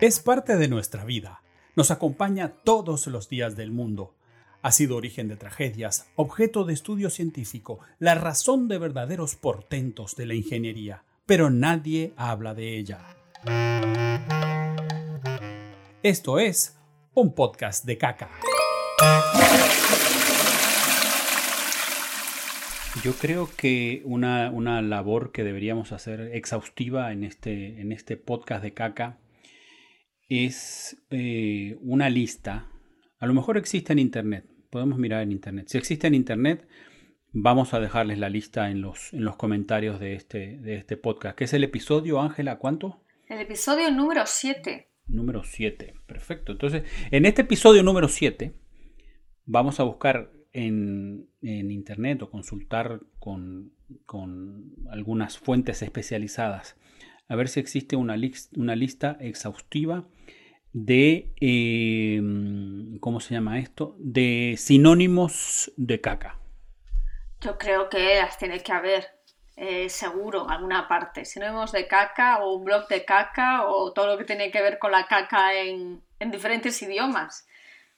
Es parte de nuestra vida. Nos acompaña todos los días del mundo. Ha sido origen de tragedias, objeto de estudio científico, la razón de verdaderos portentos de la ingeniería, pero nadie habla de ella. Esto es un podcast de caca. Yo creo que una, labor que deberíamos hacer exhaustiva en este, en este podcast de caca es eh, una lista. A lo mejor existe en Internet, podemos mirar en Internet. Si existe en Internet, vamos a dejarles la lista en los, en los comentarios de este, de este podcast, que es el episodio, Ángela, ¿cuánto? El episodio número 7. Número 7, perfecto. Entonces, en este episodio número 7, vamos a buscar en, internet o consultar con, algunas fuentes especializadas a ver si existe una, una lista exhaustiva de, em, ¿cómo se llama esto? De sinónimos de caca. Yo creo que las tiene que haber, eh, seguro, en alguna parte. Sinónimos de caca o un blog de caca o todo lo que tiene que ver con la caca en diferentes idiomas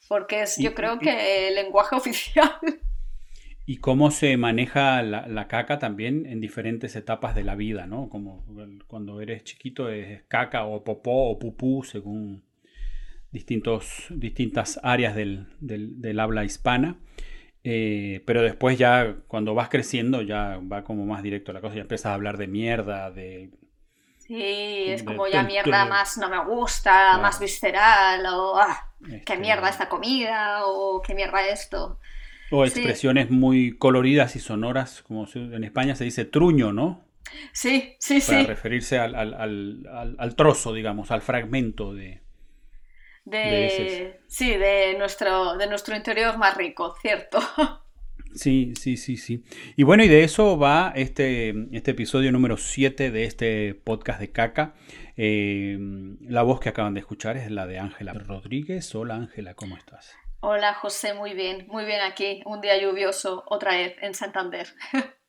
porque es yo creo que el lenguaje oficial. Y cómo se maneja la, caca también en diferentes etapas de la vida, ¿no? Como cuando eres chiquito es caca o popó o pupú, según distintos, distintas áreas del, habla hispana. Eh, pero después ya cuando vas creciendo ya va como más directo la cosa, ya empiezas a hablar de mierda, de Sí, es como ya mierda más no me gusta, más visceral, o ah, qué mierda esta comida, o qué mierda esto. O expresiones muy coloridas y sonoras, como en España se dice truño, ¿no? Sí, sí, sí. Para referirse al, trozo, digamos, al fragmento de. De, sí, de nuestro, de nuestro interior más rico, cierto. Sí, sí, sí, sí. Y bueno, y de eso va este, este episodio número 7 de este podcast de caca. Eh, la voz que acaban de escuchar es la de Ángela Rodríguez. Hola Ángela, ¿cómo estás? Hola José, muy bien, muy bien aquí. Un día lluvioso otra vez en Santander.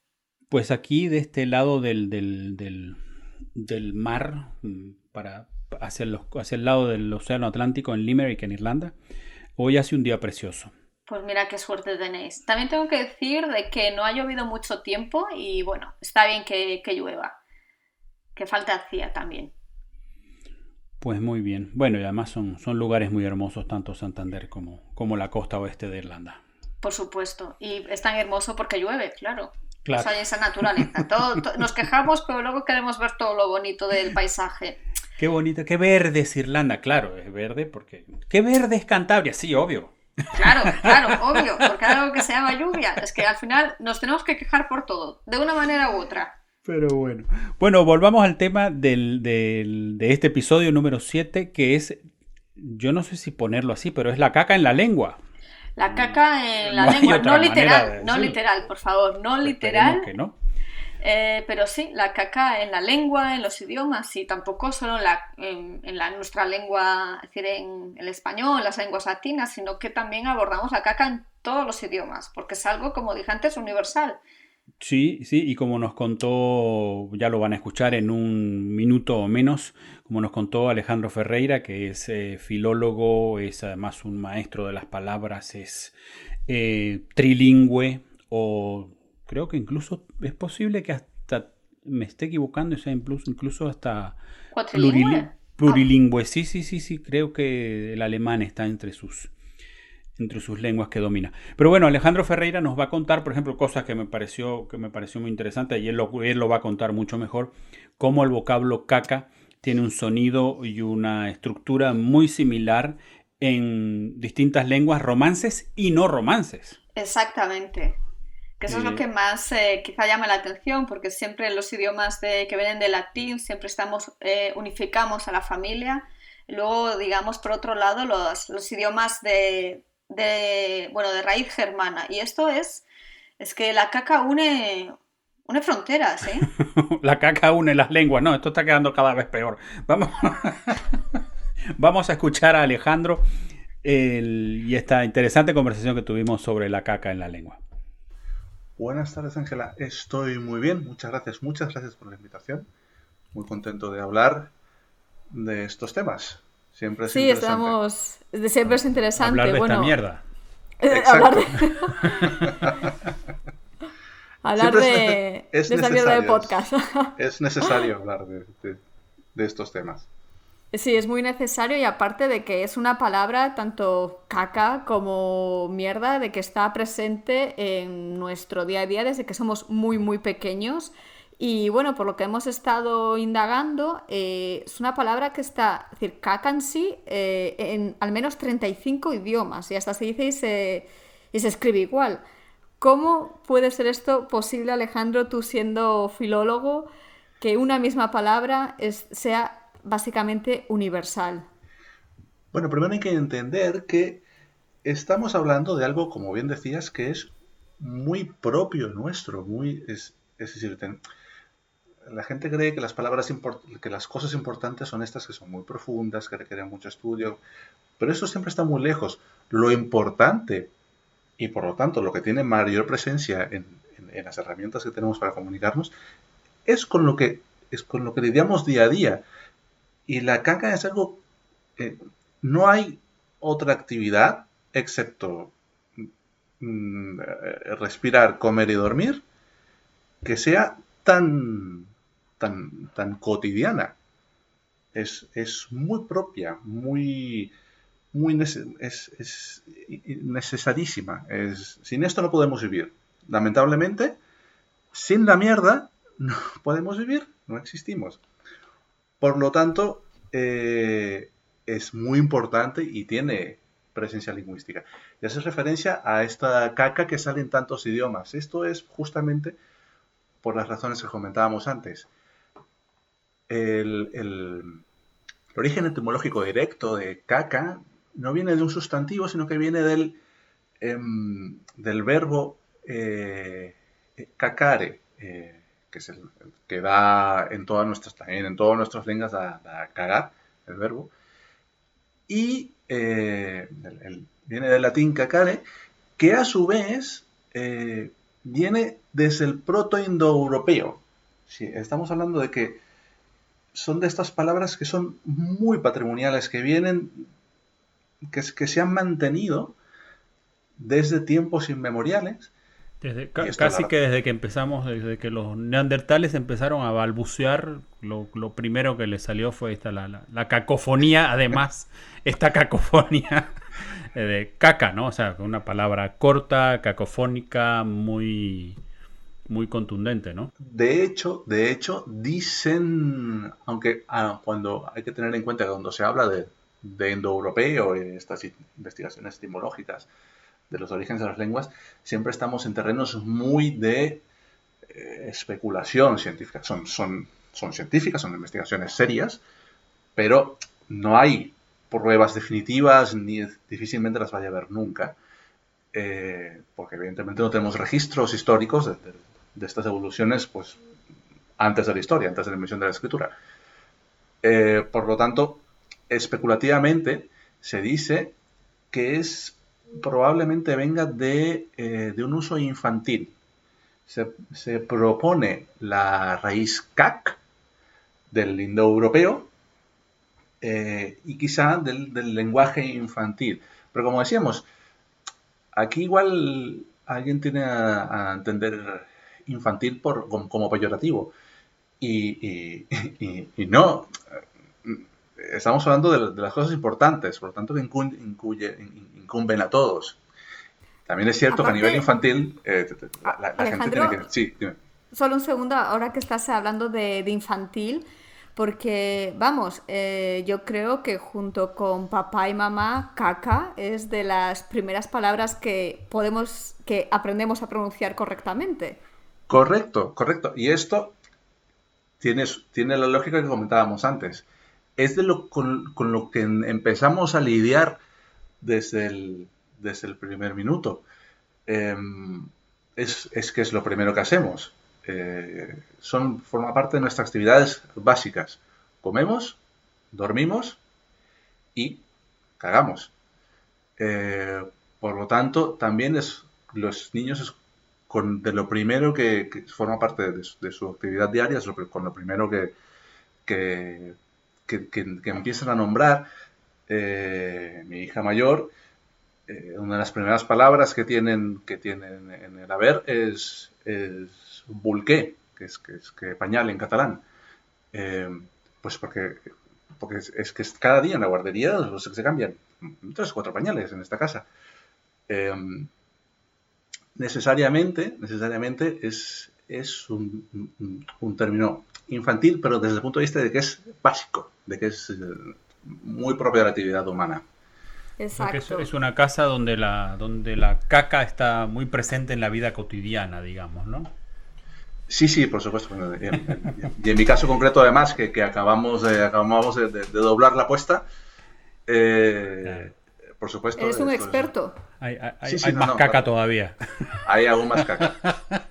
Pues aquí de este lado del, del, del, del mar, mm, para, hacia, los, hacia el lado del Océano Atlántico, en Limerick, en Irlanda, hoy hace un día precioso. Pues mira qué suerte tenéis. También tengo que decir de que no ha llovido mucho tiempo y bueno, está bien que, llueva. Que falta hacía también. Pues muy bien. Bueno, y además son, son lugares muy hermosos, tanto Santander como, como la costa oeste de Irlanda. Por supuesto. Y es tan hermoso porque llueve, claro. Claro. O sea, hay esa naturaleza. nos quejamos, pero luego queremos ver todo lo bonito del paisaje. Qué bonito, qué verde es Irlanda, claro, es verde porque... Qué verde es Cantabria, sí, obvio. Claro, claro, obvio, porque hay algo que se llama lluvia. Es que al final nos tenemos que quejar por todo, de una manera u otra. Pero bueno. Bueno, volvamos al tema del, de este episodio número 7, que es, yo no sé si ponerlo así, pero es la caca en la lengua. La caca en la lengua, no literal, no literal, por favor, no literal. Que no. Eh, pero sí, la caca en la lengua, en los idiomas, y tampoco solo en, la, en, la, nuestra lengua, es decir, en el español, las lenguas latinas, sino que también abordamos la caca en todos los idiomas, porque es algo, como dije antes, universal. Sí, sí, y como nos contó, ya lo van a escuchar en un minuto o menos, como nos contó Alejandro Ferreira, que es eh, filólogo, es además un maestro de las palabras, es eh, trilingüe o creo que incluso es posible que hasta me esté equivocando, sea incluso, incluso hasta plurilingüe. Sí, sí, sí, sí, creo que el alemán está entre sus entre sus lenguas que domina. Pero bueno, Alejandro Ferreira nos va a contar, por ejemplo, cosas que me pareció, que me pareció muy interesante, y él lo, él lo va a contar mucho mejor, cómo el vocablo caca tiene un sonido y una estructura muy similar en distintas lenguas romances y no romances. Exactamente. Que eso es lo que más eh, quizá llama la atención, porque siempre en los idiomas de, que vienen de latín siempre estamos, eh, unificamos a la familia. Luego, digamos, por otro lado, los, los idiomas de, de, bueno, de raíz germana. Y esto es, es que la caca une, une fronteras, ¿eh? la caca une las lenguas, no, esto está quedando cada vez peor. Vamos, Vamos a escuchar a Alejandro y esta interesante conversación que tuvimos sobre la caca en la lengua. Buenas tardes, Ángela. Estoy muy bien. Muchas gracias, muchas gracias por la invitación. Muy contento de hablar de estos temas. Siempre es sí, estamos. Siempre es interesante. Hablar de bueno, esta mierda. hablar de, hablar de, es, de esta mierda de podcast. Es necesario hablar de, de estos temas. Sí, es muy necesario y aparte de que es una palabra tanto caca como mierda, de que está presente en nuestro día a día desde que somos muy, muy pequeños. Y bueno, por lo que hemos estado indagando, eh, es una palabra que está, es decir, caca en sí, eh, en al menos 35 idiomas y hasta se dice y se, y se escribe igual. ¿Cómo puede ser esto posible, Alejandro, tú siendo filólogo, que una misma palabra es, sea básicamente universal. Bueno, primero hay que entender que estamos hablando de algo, como bien decías, que es muy propio nuestro, muy es, decir, la gente cree que las palabras que las cosas importantes son estas que son muy profundas, que requieren mucho estudio, pero eso siempre está muy lejos. Lo importante y por lo tanto lo que tiene mayor presencia en, las herramientas que tenemos para comunicarnos es con lo que es con lo que lidiamos día a día. Y la caca es algo, no hay otra actividad excepto mm, eh, respirar, comer y dormir que sea tan, tan, tan cotidiana. Es, muy propia, muy, muy es, necesarísima. Es, sin esto no podemos vivir. Lamentablemente, sin la mierda no podemos vivir, no existimos. Por lo tanto, eh, es muy importante y tiene presencia lingüística. Y hace referencia a esta caca que sale en tantos idiomas. Esto es justamente por las razones que comentábamos antes. El, origen etimológico directo de caca no viene de un sustantivo, sino que viene del, em, del verbo eh, cacare, eh, que es el, que da en todas nuestras, también en todas nuestras lenguas a, cagar, el verbo. Y eh, viene del latín cacare, que a su vez eh, viene desde el proto-indoeuropeo. Sí, estamos hablando de que son de estas palabras que son muy patrimoniales, que vienen, que, que se han mantenido desde tiempos inmemoriales desde, casi que desde que empezamos, desde que los neandertales empezaron a balbucear, lo, primero que les salió fue esta, la, la, cacofonía, además, esta cacofonía de caca, ¿no? O sea, una palabra corta, cacofónica, muy, muy contundente, ¿no? De hecho, de hecho, dicen, aunque ah, cuando hay que tener en cuenta que cuando se habla de, de indoeuropeo y estas investigaciones etimológicas, de los orígenes de las lenguas, siempre estamos en terrenos muy de eh, especulación científica. Son, son, son científicas, son investigaciones serias, pero no hay pruebas definitivas ni difícilmente las vaya a haber nunca, eh, porque evidentemente no tenemos registros históricos de, estas evoluciones pues, antes de la historia, antes de la invención de la escritura. Eh, por lo tanto, especulativamente se dice que es probablemente venga de, eh, un uso infantil. Se, propone la raíz CAC del indoeuropeo eh, y quizá del, lenguaje infantil. Pero como decíamos, aquí igual alguien tiene a, entender infantil por, como, peyorativo. Y, no, estamos hablando de, las cosas importantes, por lo tanto que incumben a todos. También es cierto que a nivel infantil eh, la, gente tiene que... Sí, Solo un segundo, ahora que estás hablando de, infantil, porque vamos, eh, yo creo que junto con papá y mamá, caca es de las primeras palabras que podemos, que aprendemos a pronunciar correctamente. Correcto, correcto. Y esto tiene, la lógica que comentábamos antes es de lo, con, lo que empezamos a lidiar desde el, desde el primer minuto. Em, es, que es lo primero que hacemos. Eh, son, forma parte de nuestras actividades básicas. Comemos, dormimos y cagamos. Eh, por lo tanto, también es, los niños es con, de lo primero que, forma parte de, su actividad diaria, es con lo primero que, que, empiezan a nombrar. eh, mi hija mayor, eh, una de las primeras palabras que tienen, que tienen en el haber es, es bulqué, que es, que es que pañal en catalán. pues porque, porque es, que cada día en la guardería se cambian tres o cuatro pañales en esta casa. Necesariamente, necesariamente es, es un, un, término infantil, pero desde el punto de vista de que es básico, de que es muy propia de la actividad humana. Exacto. Es, una casa donde la, donde la caca está muy presente en la vida cotidiana, digamos, ¿no? Sí, sí, por supuesto. Y en, mi caso concreto, además, que, que acabamos, de, acabamos de, doblar la apuesta, eh, por supuesto. Eres un experto. Hay, más caca todavía. Hay aún más caca.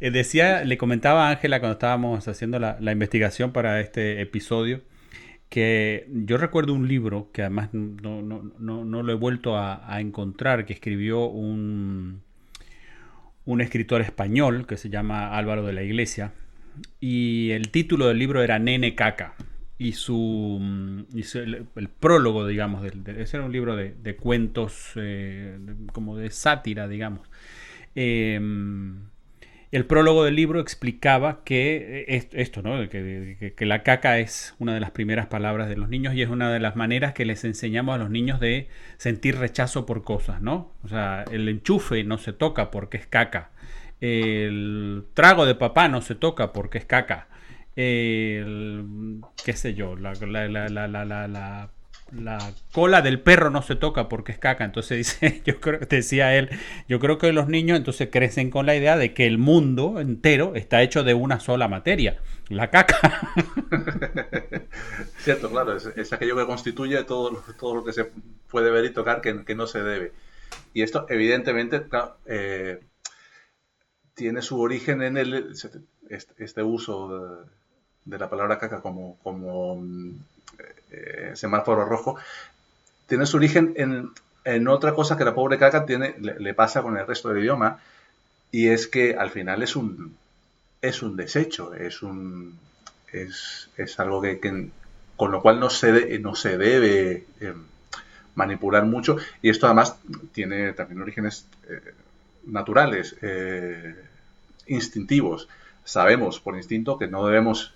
Eh, decía, le comentaba a Ángela cuando estábamos haciendo la, investigación para este episodio, que yo recuerdo un libro que además no, lo he vuelto a, encontrar, que escribió un, un escritor español que se llama Álvaro de la Iglesia, y el título del libro era Nene Caca. Y su, el, prólogo, digamos, ese era un libro de, cuentos, eh, como de sátira, digamos. Eh, el prólogo del libro explicaba que eh, esto, ¿no? Que, la caca es una de las primeras palabras de los niños y es una de las maneras que les enseñamos a los niños de sentir rechazo por cosas, ¿no? O sea, el enchufe no se toca porque es caca. El trago de papá no se toca porque es caca. Qué sé yo, la, la, la la cola del perro no se toca porque es caca. Entonces dice, yo creo, decía él, yo creo que los niños entonces crecen con la idea de que el mundo entero está hecho de una sola materia, la caca. Cierto, claro, es, aquello que constituye todo, todo lo que se puede ver y tocar que, no se debe. Y esto, evidentemente, eh, tiene su origen en el, este, este uso la palabra caca como, como eh, semáforo rojo, tiene su origen en, otra cosa que la pobre caca tiene, le, pasa con el resto del idioma, y es que al final es un, es un desecho, es, un, es, algo que, con lo cual no se, no se debe em, manipular mucho, y esto además tiene también orígenes eh, naturales, eh, instintivos. Sabemos por instinto que no debemos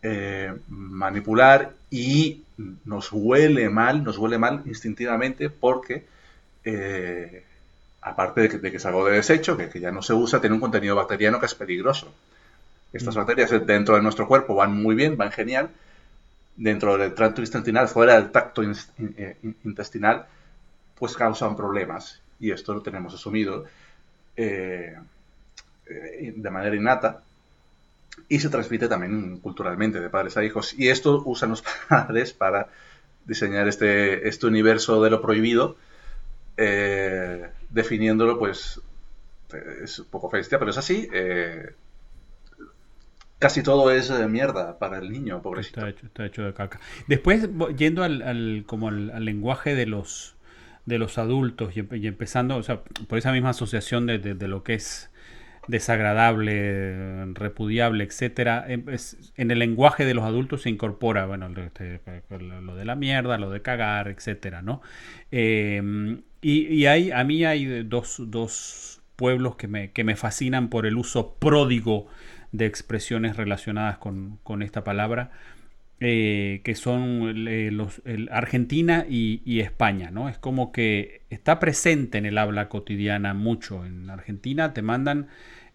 eh, manipular y nos huele mal, nos huele mal instintivamente porque, eh, aparte de que, es algo de desecho, que, ya no se usa, tiene un contenido bacteriano que es peligroso. Estas mm. bacterias dentro de nuestro cuerpo van muy bien, van genial. Dentro del tracto intestinal, fuera del tacto eh, intestinal, pues causan problemas. Y esto lo tenemos asumido de manera innata y se transmite también culturalmente de padres a hijos. Y esto usan los padres para diseñar este, este universo de lo prohibido, eh, definiéndolo, pues, es un poco bestia, pero es así. Eh, casi todo es eh, mierda para el niño, pobrecito. Está hecho, está hecho de caca. Después, yendo al, como al, lenguaje de los de los adultos y, empezando, o sea, por esa misma asociación de, de lo que es desagradable, repudiable, etcétera, em, en el lenguaje de los adultos se incorpora, bueno, este, lo de la mierda, lo de cagar, etcétera, ¿no? Em, y, hay, a mí hay dos, pueblos que me, que me, fascinan por el uso pródigo de expresiones relacionadas con, esta palabra. Eh, que son eh, los, Argentina y, y, España, ¿no? Es como que está presente en el habla cotidiana mucho. En Argentina te mandan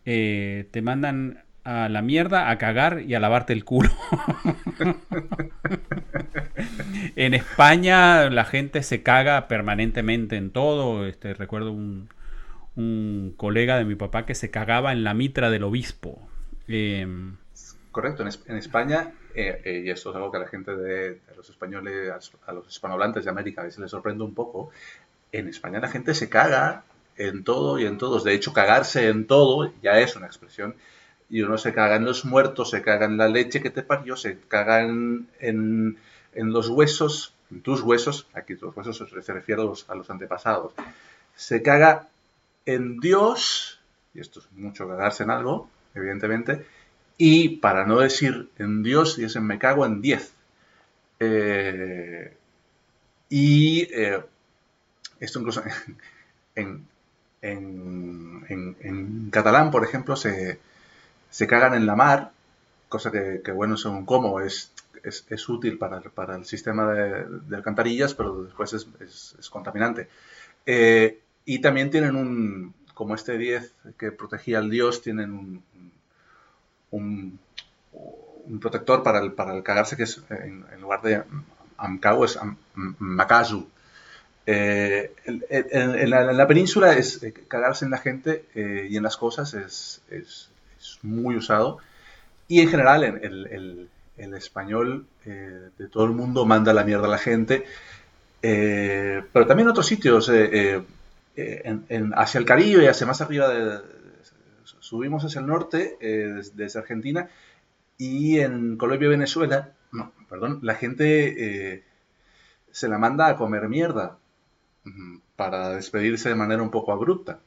eh, te mandan a la mierda, a cagar y a lavarte el culo. en España la gente se caga permanentemente en todo. Este, recuerdo un, colega de mi papá que se cagaba en la mitra del obispo. Em, Correcto, en, España, eh, eh, y esto es algo que a la gente de, los españoles, a los hispanohablantes de América a veces les sorprende un poco, en España la gente se caga en todo y en todos. De hecho, cagarse en todo ya es una expresión. Y uno se caga en los muertos, se caga en la leche que te parió, se caga en, en, los huesos, en tus huesos, aquí tus huesos se refiere a los, antepasados. Se caga en Dios, y esto es mucho cagarse en algo, evidentemente, y para no decir en Dios, dicen me cago en diez. Eh, Y esto incluso en, catalán, por ejemplo, se, cagan en la mar, cosa que, bueno, según cómo es, es, útil para, para, el sistema de, alcantarillas, pero después es, contaminante. Eh, y también tienen un, como este 10 que protegía al dios, tienen un, un, protector para el, para el cagarse que es, en, lugar de Amcau, es Makazu. Eh, en, la, península es eh, cagarse en la gente y en las cosas es, es, muy usado. Y en general en el, el español eh, de todo el mundo manda la mierda a la gente, eh, pero también en otros sitios, eh, en, hacia el Caribe, hacia más arriba, de, subimos hacia el norte, desde, Argentina, y en Colombia y Venezuela, no, perdón, la gente se la manda a comer mierda para despedirse de manera un poco abrupta.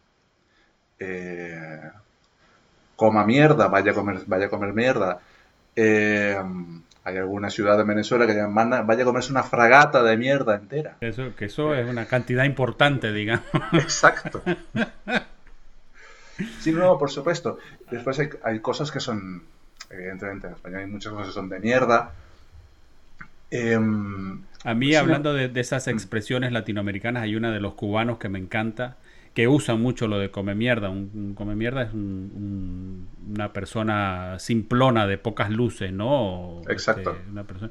coma mierda, vaya a comer, vaya a comer mierda. Eh, hay alguna ciudad de Venezuela que manda, vaya a comerse una fragata de mierda entera. Eso, que eso es una cantidad importante, digamos. Exacto. Sí, no, por supuesto. Después hay, cosas que son, evidentemente, en España hay muchas cosas que son de mierda. Em, a mí, hablando de, esas expresiones latinoamericanas, hay una de los cubanos que me encanta, que usa mucho lo de come mierda. Un, come mierda es una persona simplona de pocas luces, ¿no? Exacto. Este,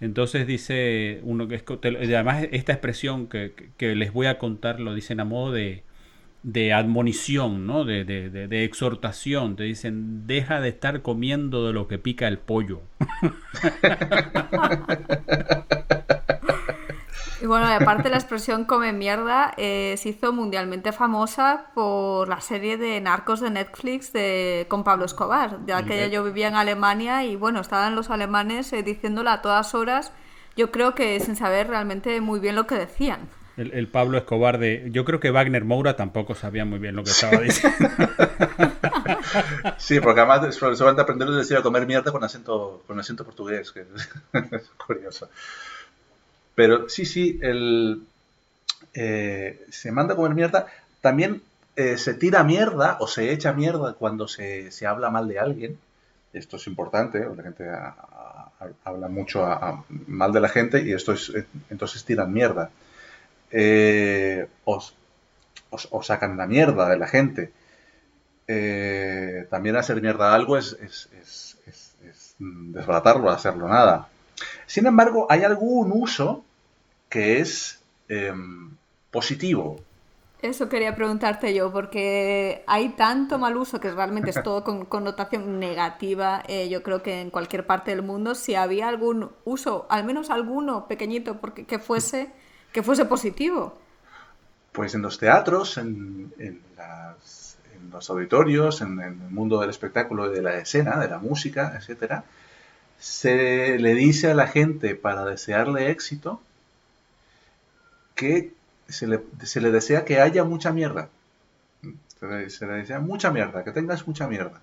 entonces dice uno que es, además esta expresión que, les voy a contar lo dicen a modo de, de admonición, ¿no? De, de, de, exhortación. Te dicen, deja de estar comiendo de lo que pica el pollo. Y bueno, aparte la expresión come mierda eh, se hizo mundialmente famosa por la serie de narcos de Netflix de, con Pablo Escobar, ya que yo vivía en Alemania y bueno, estaban los alemanes eh, diciéndola a todas horas, yo creo que sin saber realmente muy bien lo que decían. El, Pablo Escobar de... Yo creo que Wagner Moura tampoco sabía muy bien lo que estaba diciendo. sí, porque además solamente aprender a decir a comer mierda con acento, con acento portugués, que es curioso. Pero sí, sí, el, eh, se manda a comer mierda. También eh, se tira mierda o se echa mierda cuando se, habla mal de alguien. Esto es importante, la gente habla mucho mal de la gente y esto es, entonces tiran mierda. Eh, os, sacan la mierda de la gente. también hacer mierda algo es, es, es, es desbaratarlo, hacerlo nada. Sin embargo, hay algún uso que es em, positivo. Eso quería preguntarte yo, porque hay tanto mal uso que realmente es todo con connotación negativa, eh, yo creo que en cualquier parte del mundo, si había algún uso, al menos alguno pequeñito, porque que fuese, que fuese positivo. Pues en los teatros, en, los auditorios, en, el mundo del espectáculo y de la escena, de la música, etcétera, se le dice a la gente para desearle éxito que se le, desea que haya mucha mierda. Se le, desea mucha mierda, que tengas mucha mierda.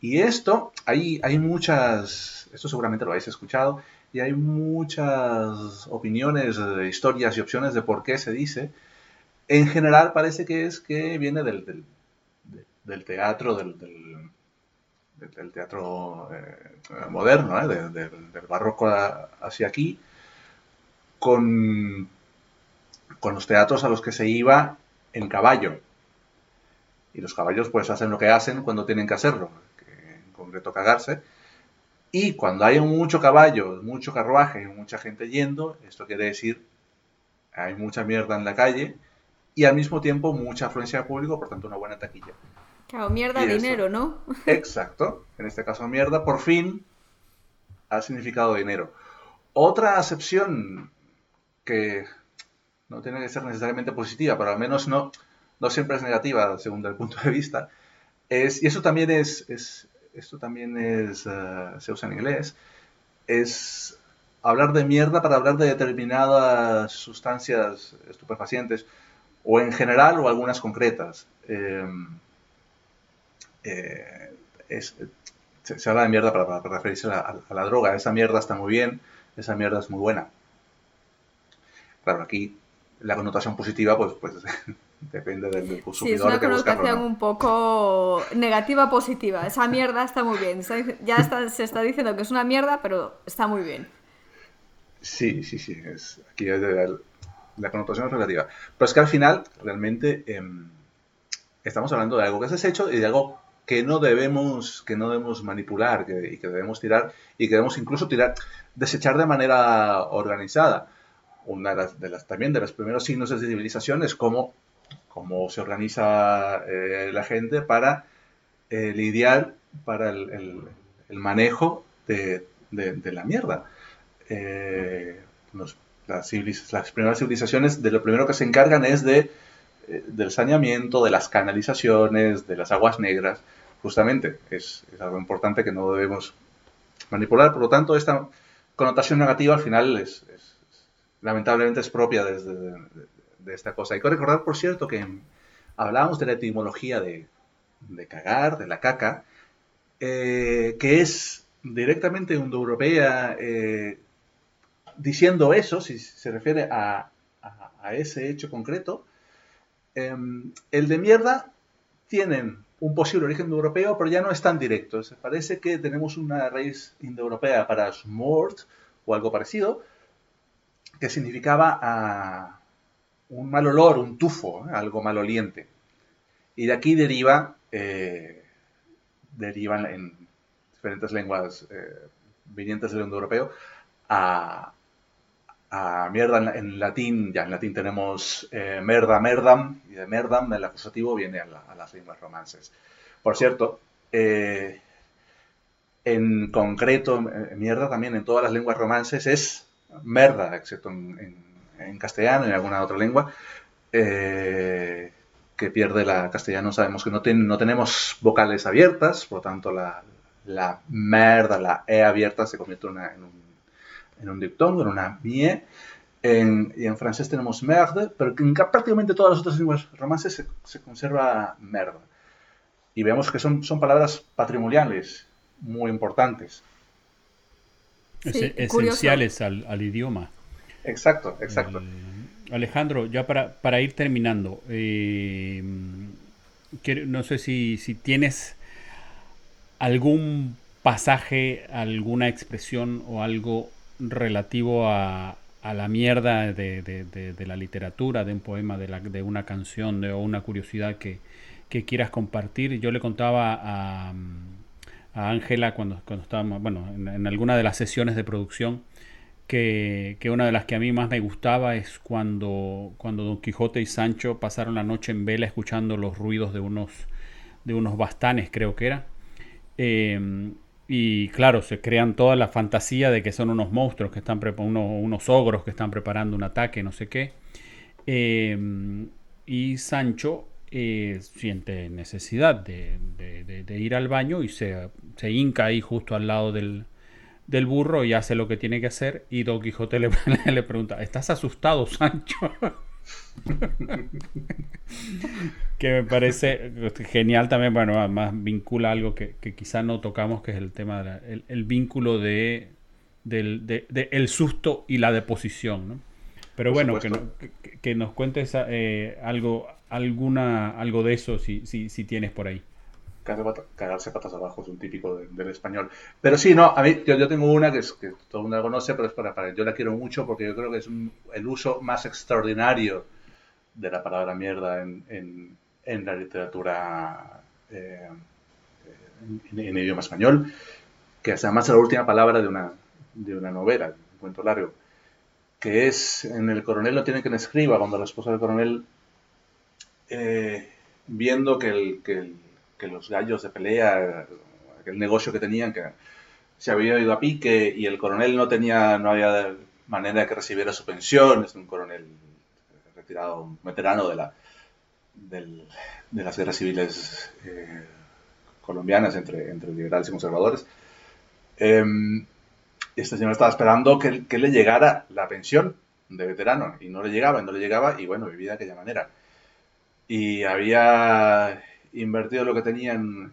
Y esto, hay, hay muchas, esto seguramente lo habéis escuchado, y hay muchas opiniones, historias y opciones de por qué se dice. En general parece que es que viene del, del, teatro, del teatro eh, moderno, ¿eh? del barroco hacia aquí, con, con los teatros a los que se iba en caballo. Y los caballos pues hacen lo que hacen cuando tienen que hacerlo, en concreto cagarse. Y cuando hay mucho caballo, mucho carruaje y mucha gente yendo, esto quiere decir hay mucha mierda en la calle y al mismo tiempo mucha afluencia de público, por tanto una buena taquilla. Claro, mierda, dinero, ¿no? Exacto. En este caso, mierda, por fin, ha significado dinero. Otra acepción que no tiene que ser necesariamente positiva, pero al menos no, no siempre es negativa según el punto de vista, es, y eso también es, es esto también es, eh, se usa en inglés, es hablar de mierda para hablar de determinadas sustancias estupefacientes, o en general o algunas concretas. Eh, eh, se, habla de mierda para, referirse a, la droga. Esa mierda está muy bien, esa mierda es muy buena. claro, aquí la connotación positiva, pues, pues depende del, consumidor. Sí, es una connotación un poco negativa positiva. Esa mierda está muy bien. Ya se está diciendo que es una mierda, pero está muy bien. Sí, sí, sí. Es, aquí la, connotación es relativa. Pero es que al final, realmente, em, estamos hablando de algo que has hecho y de algo que no debemos, que no debemos manipular y que debemos tirar y que debemos incluso tirar, desechar de manera organizada. Una de las, también de los primeros signos de civilización es cómo, cómo se organiza eh, la gente para eh, lidiar, para el, manejo de, la mierda. Eh, las, las, primeras civilizaciones de lo primero que se encargan es de, del saneamiento, de las canalizaciones, de las aguas negras justamente es, algo importante que no debemos manipular. Por lo tanto, esta connotación negativa al final es, lamentablemente es propia de, esta cosa. Hay que recordar, por cierto, que hablábamos de la etimología de, cagar, de la caca, eh, que es directamente indoeuropea eh, diciendo eso, si se refiere a, ese hecho concreto. Em, el de mierda tienen un posible origen europeo, pero ya no es tan directo. Parece que tenemos una raíz indoeuropea para smort o algo parecido, que significaba ah, un mal olor, un tufo, ¿eh? algo maloliente. Y de aquí deriva, eh, derivan en diferentes lenguas eh, vinientes del indoeuropeo a, a mierda en, latín, ya en latín tenemos eh, merda, merdam, y de merdam el acusativo viene a, las lenguas romances. Por cierto, eh, en concreto, eh, mierda también en todas las lenguas romances es merda, excepto en, castellano y en alguna otra lengua, que pierde la castellano. Sabemos que no, no tenemos vocales abiertas, por lo tanto la merda, la E abierta se convierte en un en un diptongo, en una mie. En, y en francés tenemos merde, pero en prácticamente todas las otras lenguas romances se, conserva merda. Y vemos que son, son palabras patrimoniales muy importantes. esenciales al, idioma. Exacto, exacto. Eh, Alejandro, ya para, para ir terminando, eh, no sé si, si tienes algún pasaje, alguna expresión o algo relativo a, la mierda de, la literatura, de un poema, de, una canción de, o una curiosidad que, que, quieras compartir. Yo le contaba a Ángela cuando, cuando estábamos, bueno, en, alguna de las sesiones de producción, que, que, una de las que a mí más me gustaba es cuando, cuando Don Quijote y Sancho pasaron la noche en vela escuchando los ruidos de unos, de unos bastanes, creo que era. Eh, y claro, se crean toda la fantasía de que son unos monstruos que están unos, unos ogros que están preparando un ataque, no sé qué. Em, y Sancho eh, siente necesidad de, ir al baño y se, se, hinca ahí justo al lado del, del, burro y hace lo que tiene que hacer. Y Don Quijote le, le pregunta: ¿Estás asustado, Sancho? Que me parece genial también, bueno, además vincula algo que, quizá no tocamos, que es el tema del el vínculo de, del el susto y la deposición, ¿no? Pero bueno, que, nos cuentes eh, algo, alguna, algo de eso si, si, si tienes por ahí cagarse patas abajo es un típico del español. Pero sí, no, a mí yo, tengo una que, es, que todo el mundo la conoce, pero es para, para, yo la quiero mucho porque yo creo que es el uso más extraordinario de la palabra mierda en, en, la literatura eh, en, idioma español, que además es la última palabra de una, de una novela, un cuento largo, que es en el coronel no tiene que escriba, cuando la esposa del coronel, eh, viendo que que el que los gallos de pelea, aquel negocio que tenían, que se había ido a pique y el coronel no tenía, no había manera de que recibiera su pensión, es un coronel retirado, un veterano de, la, de las guerras civiles eh, colombianas entre, entre liberales y conservadores. Em, este señor estaba esperando que, que, le llegara la pensión de veterano y no le llegaba, y no le llegaba y bueno, vivía de aquella manera. Y había invertido lo que tenía en,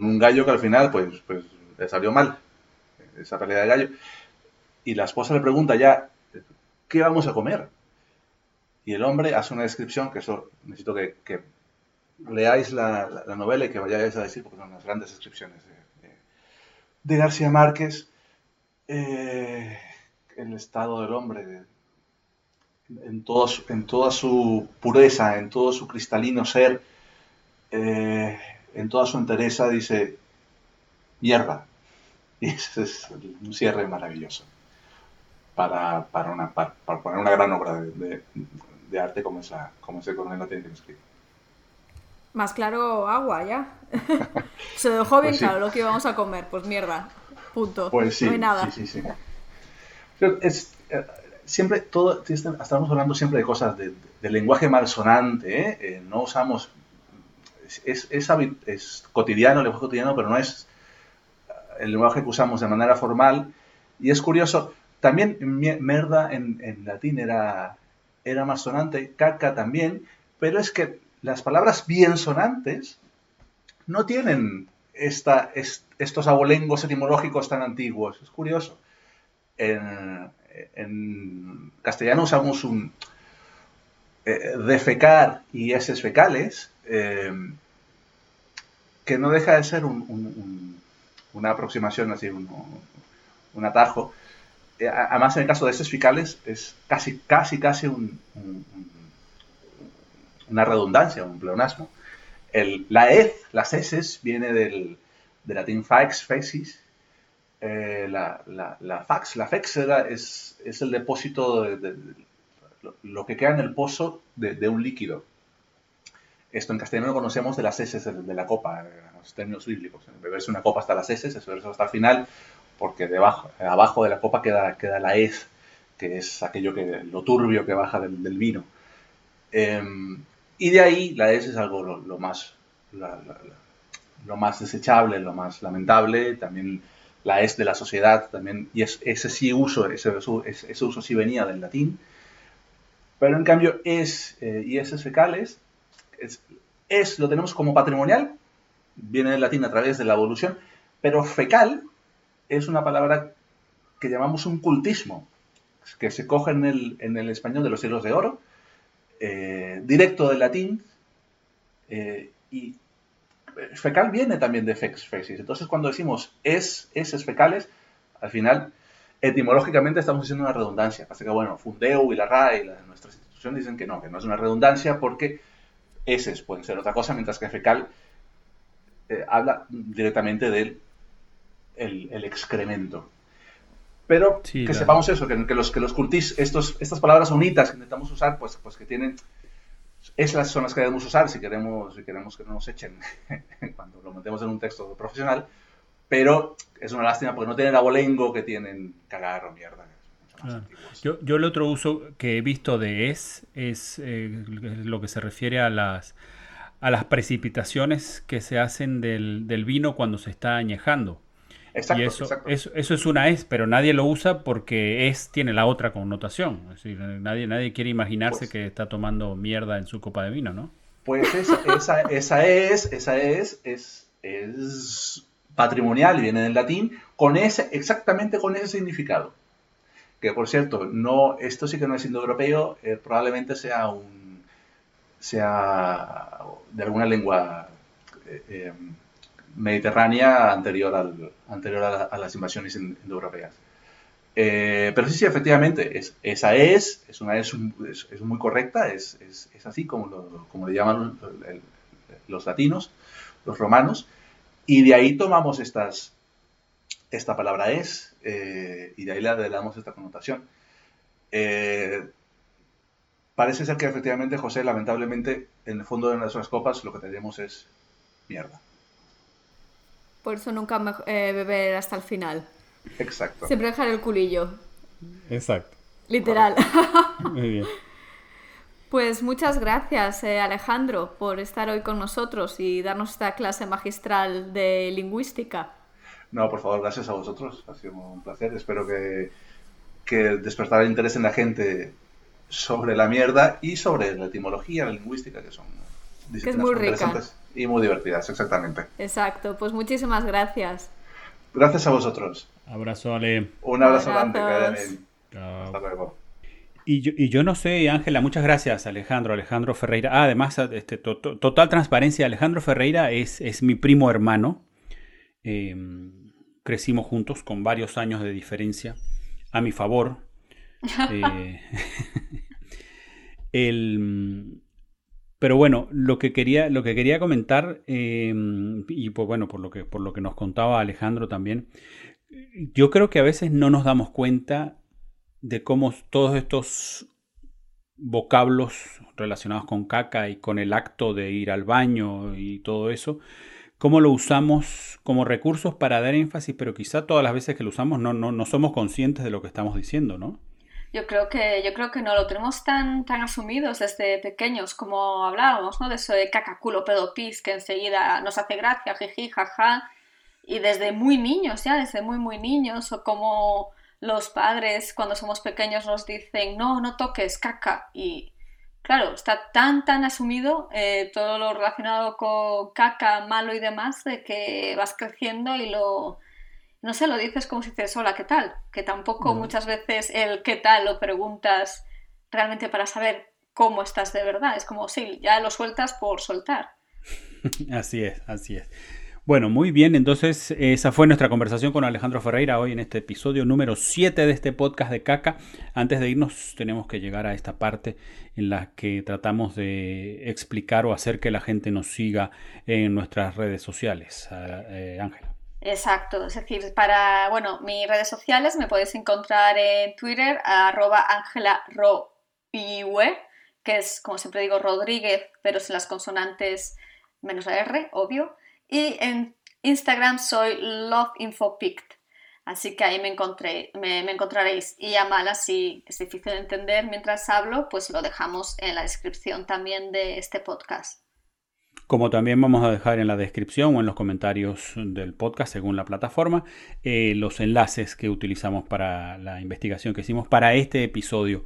un gallo que al final pues, pues le salió mal, esa pelea de gallo. Y la esposa le pregunta ya, ¿qué vamos a comer? Y el hombre hace una descripción, que eso necesito que, leáis la, novela y que vayáis a decir, porque son unas grandes descripciones de, García Márquez, eh, el estado del hombre, en, en toda su pureza, en todo su cristalino ser, eh, en toda su entereza, dice, mierda. Y ese es un cierre maravilloso para, una, para, poner una gran obra de, de arte como esa, como ese coronel tiene que escribir. Más claro, agua, ya. Se dejó bien pues claro lo que íbamos a comer, pues mierda. Punto. Pues sí, no hay nada. Sí, sí, sí. Es, eh, siempre, todo, estamos hablando siempre de cosas de, lenguaje malsonante, ¿eh? ¿eh? no usamos, es, es, cotidiano, el lenguaje cotidiano, pero no es el lenguaje que usamos de manera formal. Y es curioso, también merda en, en latín era era más sonante, caca también, pero es que las palabras bien sonantes no tienen esta, estos abolengos etimológicos tan antiguos. Es curioso. En, castellano usamos un eh, defecar y eses fecales, eh, que no deja de ser una aproximación, así, un atajo eh, además en el caso de estos fecales es casi, casi, casi una redundancia, un pleonasmo. El, la ez, las eses, viene del, latín fax, fecis. Eh, la, fax, la fex es, es, el depósito de, lo, que queda en el pozo de, un líquido. Esto en castellano lo conocemos de las heces de, la copa, en los términos bíblicos. Beberse una copa hasta las heces, eso hasta el final, porque debajo, abajo de la copa queda, queda la hez, que es aquello que, lo turbio que baja del, vino. Em, y de ahí la hez es algo lo, más, lo más desechable, lo más lamentable, también la es de la sociedad, también, y ese sí uso, ese, ese, uso sí venía del latín, pero en cambio es eh, y eses fecales, es, lo tenemos como patrimonial, viene del latín a través de la evolución, pero fecal es una palabra que llamamos un cultismo, que se coge en el, en el español de los siglos de oro, eh, directo del latín, eh, y fecal viene también de fex, fecis. Entonces, cuando decimos es, es fecales, al final, etimológicamente estamos diciendo una redundancia. Así que, bueno, Fundeu y la RAE y nuestras instituciones dicen que no, que no es una redundancia porque eses pueden ser otra cosa, mientras que fecal eh, habla directamente del el, excremento. Pero que sepamos eso, que, los, que los cultis, estos, estas palabras unitas que intentamos usar, pues, pues que tienen, esas son las que debemos usar si queremos, si queremos que no nos echen cuando lo metemos en un texto profesional, pero es una lástima porque no tienen abolengo que tienen cagar o mierda. Yo, yo, el otro uso que he visto de es es eh, lo que se refiere a las a las precipitaciones que se hacen del, del vino cuando se está añejando y eso, Eso, es una es, pero nadie lo usa porque es tiene la otra connotación. nadie, nadie quiere imaginarse pues que está tomando mierda en su copa de vino, ¿no? Pues esa, esa, esa es, esa es, es, es patrimonial y viene del latín, con ese, exactamente con ese significado. Que por cierto, no, esto sí que no es indoeuropeo, eh, probablemente sea un sea de alguna lengua eh, eh, mediterránea anterior, al, anterior a, las invasiones indoeuropeas. Eh, pero sí, sí, efectivamente, es, esa es, es una es, es, muy correcta, es, es así como, como le llaman los latinos, los romanos, y de ahí tomamos estas, esta palabra es, eh, y de ahí le damos esta connotación. Eh, parece ser que efectivamente, José, lamentablemente, en el fondo de nuestras copas lo que tenemos es mierda. Por eso nunca eh, beber hasta el final. Exacto. Siempre dejar el culillo. Exacto. Literal. Muy bien. Pues muchas gracias, eh, Alejandro, por estar hoy con nosotros y darnos esta clase magistral de lingüística. No, por favor, gracias a vosotros. Ha sido un placer. Espero que, que despertar el interés en la gente sobre la mierda y sobre la etimología, la lingüística, que son que es muy rica. Y muy divertidas, exactamente. Exacto, pues muchísimas gracias. Gracias a vosotros. Abrazo, Ale. Un abrazo grande, Hasta luego. Y yo, no sé, Ángela, muchas gracias, Alejandro. Alejandro Ferreira. Ah, además, este, total transparencia, Alejandro Ferreira es, es mi primo hermano. Em, crecimos juntos con varios años de diferencia a mi favor. Eh, pero bueno, lo que quería, lo que quería comentar, em, y pues bueno, por lo, que, por lo que nos contaba Alejandro también, yo creo que a veces no nos damos cuenta de cómo todos estos vocablos relacionados con caca y con el acto de ir al baño y todo eso, cómo lo usamos como recursos para dar énfasis, pero quizá todas las veces que lo usamos no, no, no somos conscientes de lo que estamos diciendo, ¿no? Yo creo que, yo creo que no lo tenemos tan, tan asumidos desde pequeños, como hablábamos, ¿no? De eso de caca, culo, pedo, pis, que enseguida nos hace gracia, jiji, jaja. Y desde muy niños, ya, desde muy, muy niños, o como los padres cuando somos pequeños nos dicen, no, no toques caca. Y claro, está tan, tan asumido eh, todo lo relacionado con caca, malo y demás, de que vas creciendo y lo, no sé, lo dices como si dices, hola, ¿qué tal? Que tampoco muchas veces el qué tal lo preguntas realmente para saber cómo estás de verdad. Es como, sí, ya lo sueltas por soltar. así es, así es. Bueno, muy bien, entonces esa fue nuestra conversación con Alejandro Ferreira hoy en este episodio número 7 de este podcast de Caca. Antes de irnos tenemos que llegar a esta parte en la que tratamos de explicar o hacer que la gente nos siga en nuestras redes sociales. Eh, Ángela. Exacto, es decir, para, bueno, mis redes sociales me podéis encontrar en Twitter, arroba que es, como siempre digo, Rodríguez, pero sin las consonantes menos la R, obvio. Y en Instagram soy loveinfopict, así que ahí me, encontré, encontraréis. Y a malas, si es difícil de entender mientras hablo, pues lo dejamos en la descripción también de este podcast. Como también vamos a dejar en la descripción o en los comentarios del podcast, según la plataforma, eh, los enlaces que utilizamos para la investigación que hicimos para este episodio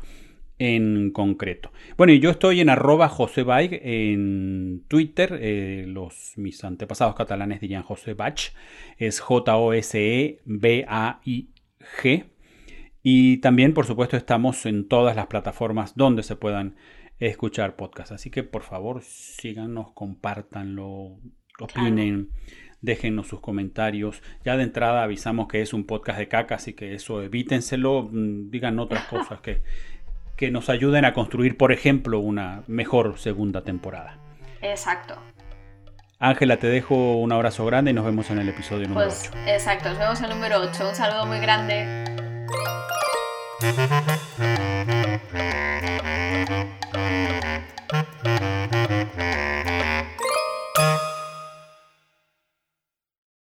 en concreto. Bueno, y yo estoy en arroba josebaig en Twitter. Eh, los, mis antepasados catalanes dirían José Es J-O-S-E-B-A-I-G. Y también, por supuesto, estamos en todas las plataformas donde se puedan escuchar podcast. Así que por favor síganos, compártanlo, opinen, déjenos sus comentarios. Ya de entrada avisamos que es un podcast de caca, así que eso evítenselo, mm, digan otras cosas que, que nos ayuden a construir, por ejemplo, una mejor segunda temporada. Exacto. Ángela, te dejo un abrazo grande y nos vemos en el episodio número pues, 8. Exacto, nos vemos en el número 8. Un saludo muy grande.